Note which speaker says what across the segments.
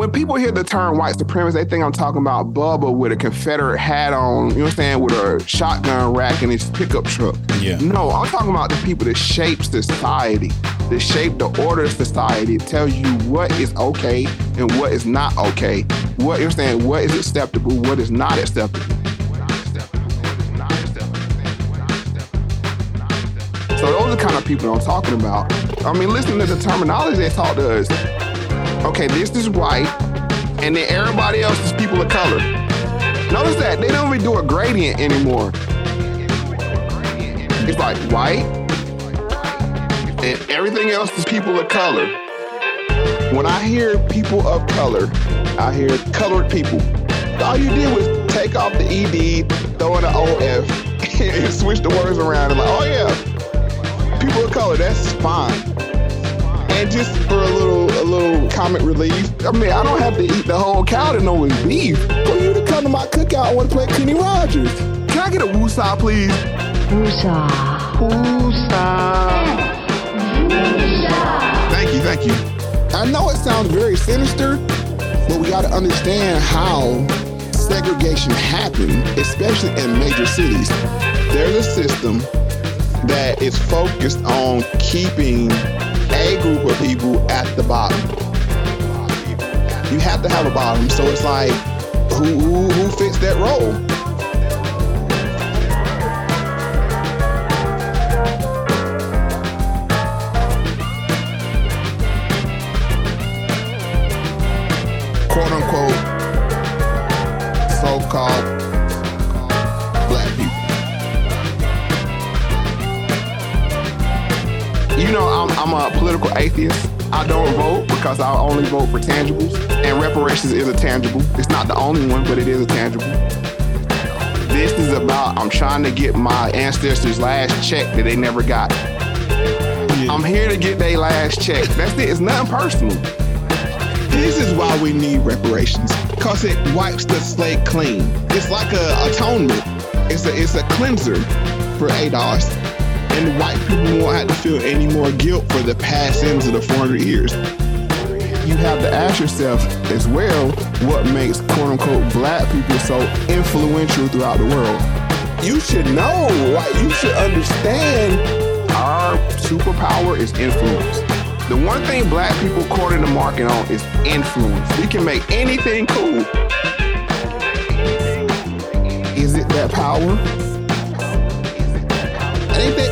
Speaker 1: when people hear the term white supremacist, they think I'm talking about Bubba with a Confederate hat on, you know what I'm saying, with a shotgun rack in his pickup truck.
Speaker 2: Yeah.
Speaker 1: No, I'm talking about the people that shape society, that shape the order of society, tell you what is okay and what is not okay. What you know saying, what is acceptable, what is not acceptable. So those are the kind of people I'm talking about. I mean, listening to the terminology they talk to us. Okay, this is white, and then everybody else is people of color. Notice that they don't even do a gradient anymore. It's like white, and everything else is people of color. When I hear people of color, I hear colored people. All you did was take off the ED, throw in an OF, and switch the words around and like, oh yeah, people of color, that's fine. And just for a little little comic relief, I mean, I don't have to eat the whole cow to know it's beef. For you to come to my cookout I want to play Kenny Rogers. Can I get a woosah, please?
Speaker 3: Woosah.
Speaker 1: Thank you, thank you. I know it sounds very sinister, but we got to understand how segregation happened, especially in major cities. There's a system that is focused on keeping a group of people at the bottom. You have to have a bottom, so it's like, who who, who fits that role? I'm, a political atheist. I don't vote because I only vote for tangibles, and reparations is a tangible. It's not the only one, but it is a tangible. This is about I'm trying to get my ancestors' last check that they never got. I'm here to get their last check. That's it. It's nothing personal. This is why we need reparations, cause it wipes the slate clean. It's like a atonement. It's a it's a cleanser for ADOS, and white people won't have to feel any more guilt for the past sins of the 400 years. You have to ask yourself as well what makes quote unquote black people so influential throughout the world. You should know, right? You should understand our superpower is influence. The one thing black people corner the market on is influence. We can make anything cool. Is it that power?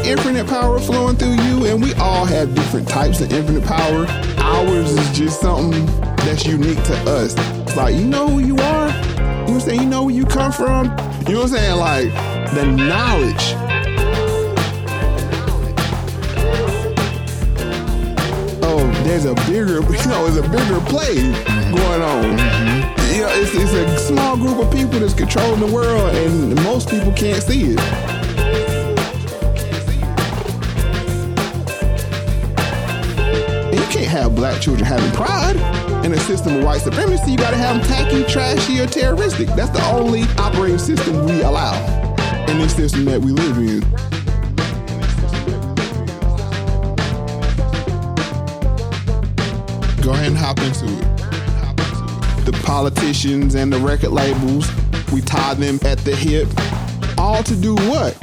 Speaker 1: Infinite power flowing through you? And we all have different types of infinite power. Ours is just something that's unique to us. It's like, you know who you are? You know I'm saying? You know where you come from? You know what I'm saying? Like, the knowledge oh, there's a bigger, you know, there's a bigger play going on. You know, it's, it's a small group of people that's controlling the world, and most people can't see it. Can't have black children having pride in a system of white supremacy. You gotta have them tacky, trashy, or terroristic. That's the only operating system we allow in this system that we live in. Go ahead and hop into it. The politicians and the record labels, we tie them at the hip. All to do what?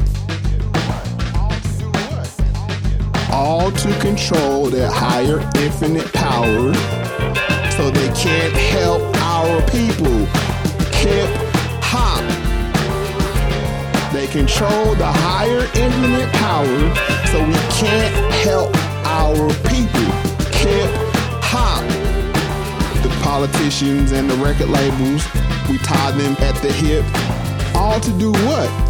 Speaker 1: All to control their higher infinite power so they can't help our people. Hip hop. They control the higher infinite power so we can't help our people. Hip hop. The politicians and the record labels, we tie them at the hip. All to do what?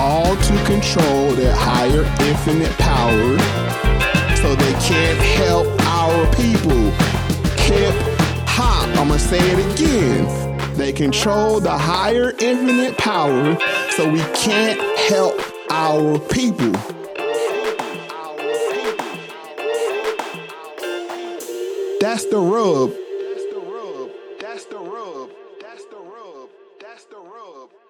Speaker 1: all to control their higher infinite power so they can't help our people. Hip hop, I'm gonna say it again. They control the higher infinite power so we can't help our people. That's the rub. That's the rub. That's the rub. That's the rub. That's the rub.